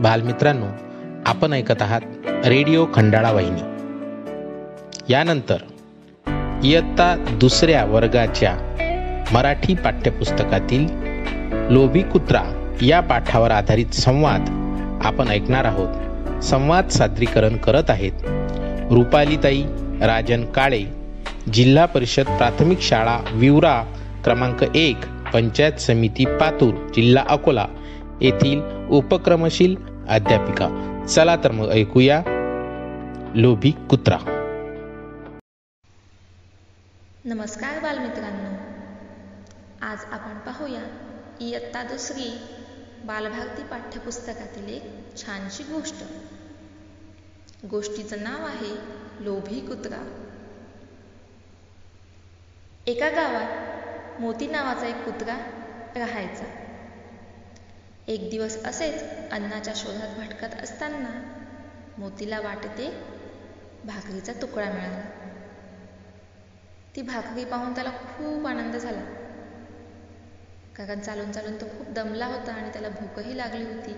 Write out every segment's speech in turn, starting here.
बालमित्रांनो आपण ऐकत आहात रेडिओ खंडाळा वाहिनी. यानंतर इयत्ता दुसऱ्या वर्गाच्या मराठी पाठ्यपुस्तकातील लोभी कुत्रा या पाठावर आधारित संवाद आपण ऐकणार आहोत. संवाद सादरीकरण करत आहेत रुपालीताई राजन काळे जिल्हा परिषद प्राथमिक शाळा विवरा क्रमांक एक पंचायत समिती पातूर जिल्हा अकोला येथील उपक्रमशील अध्यापिका. चला तर मग ऐकूया लोभी कुत्रा. नमस्कार बालमित्रांनो. आज आपण पाहूया इयत्ता दुसरी बालभारती पाठ्यपुस्तकातील एक छानशी गोष्ट. गोष्टीचं नाव आहे लोभी कुत्रा. एका गावात मोती नावाचा एक कुत्रा राहायचा. एक दिवस असेच अन्नाच्या शोधात भटकत असताना मोतीला वाटते भाकरीचा तुकडा मिळाला. ती भाकरी पाहून त्याला खूप आनंद झाला. कारण चालून चालून तो खूप दमला होता आणि त्याला भूकही लागली होती.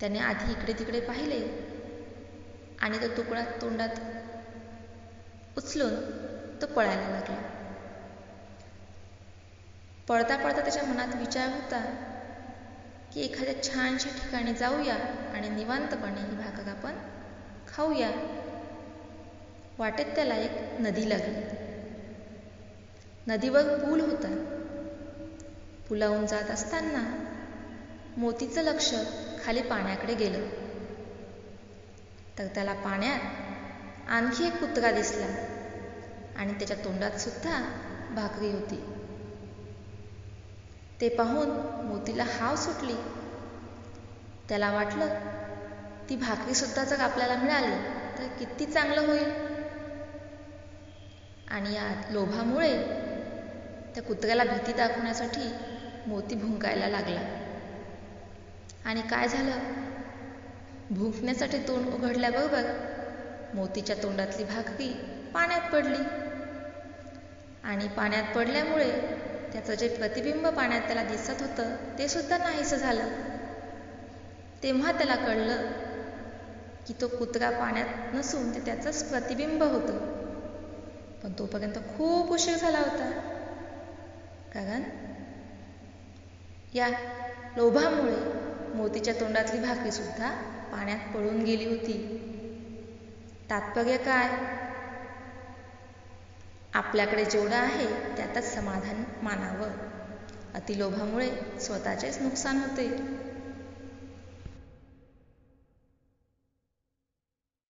त्याने आधी इकडे तिकडे पाहिले आणि तो तुकडा तोंडात उचलून तो पळायला लागला. पळता पळता त्याच्या मनात विचार होता की एखाद्या छानशा ठिकाणी जाऊया आणि निवांतपणे ही भाकर आपण खाऊया. वाटेत त्याला एक नदी लागली. नदीवर पूल होता. पुलावून जात असताना मोतीचं लक्ष खाली पाण्याकडे गेलं. तर त्याला पाण्यात आणखी एक कुत्रा दिसला आणि त्याच्या तोंडात सुद्धा भाकरी होती. ते पाहून मोतीला हाव सुटली. त्याला वाटलं ती भाकरीसुद्धा जर आपल्याला मिळाली तर किती चांगलं होईल. आणि या लोभामुळे त्या कुत्र्याला भीती दाखवण्यासाठी मोती भुंकायला लागला. आणि काय झालं? भुंकण्यासाठी तोंड उघडल्याबरोबर मोतीच्या तोंडातली भाकरी पाण्यात पडली. आणि पाण्यात पडल्यामुळे त्याचं जे प्रतिबिंब पाण्यात त्याला दिसत होतं ते सुद्धा नाहीसं झालं. तेव्हा त्याला कळलं की तो कुत्रा पाण्यात नसून ते त्याचंच प्रतिबिंब होतं. पण तोपर्यंत खूप उशीर झाला होता. कारण या लोभामुळे मोतीच्या तोंडातली भाकरी सुद्धा पाण्यात पळून गेली होती. तात्पर्य काय? आपल्याकडे जेवढं आहे त्यातच समाधान मानावं. अतिलोभामुळे स्वतःचेच नुकसान होते.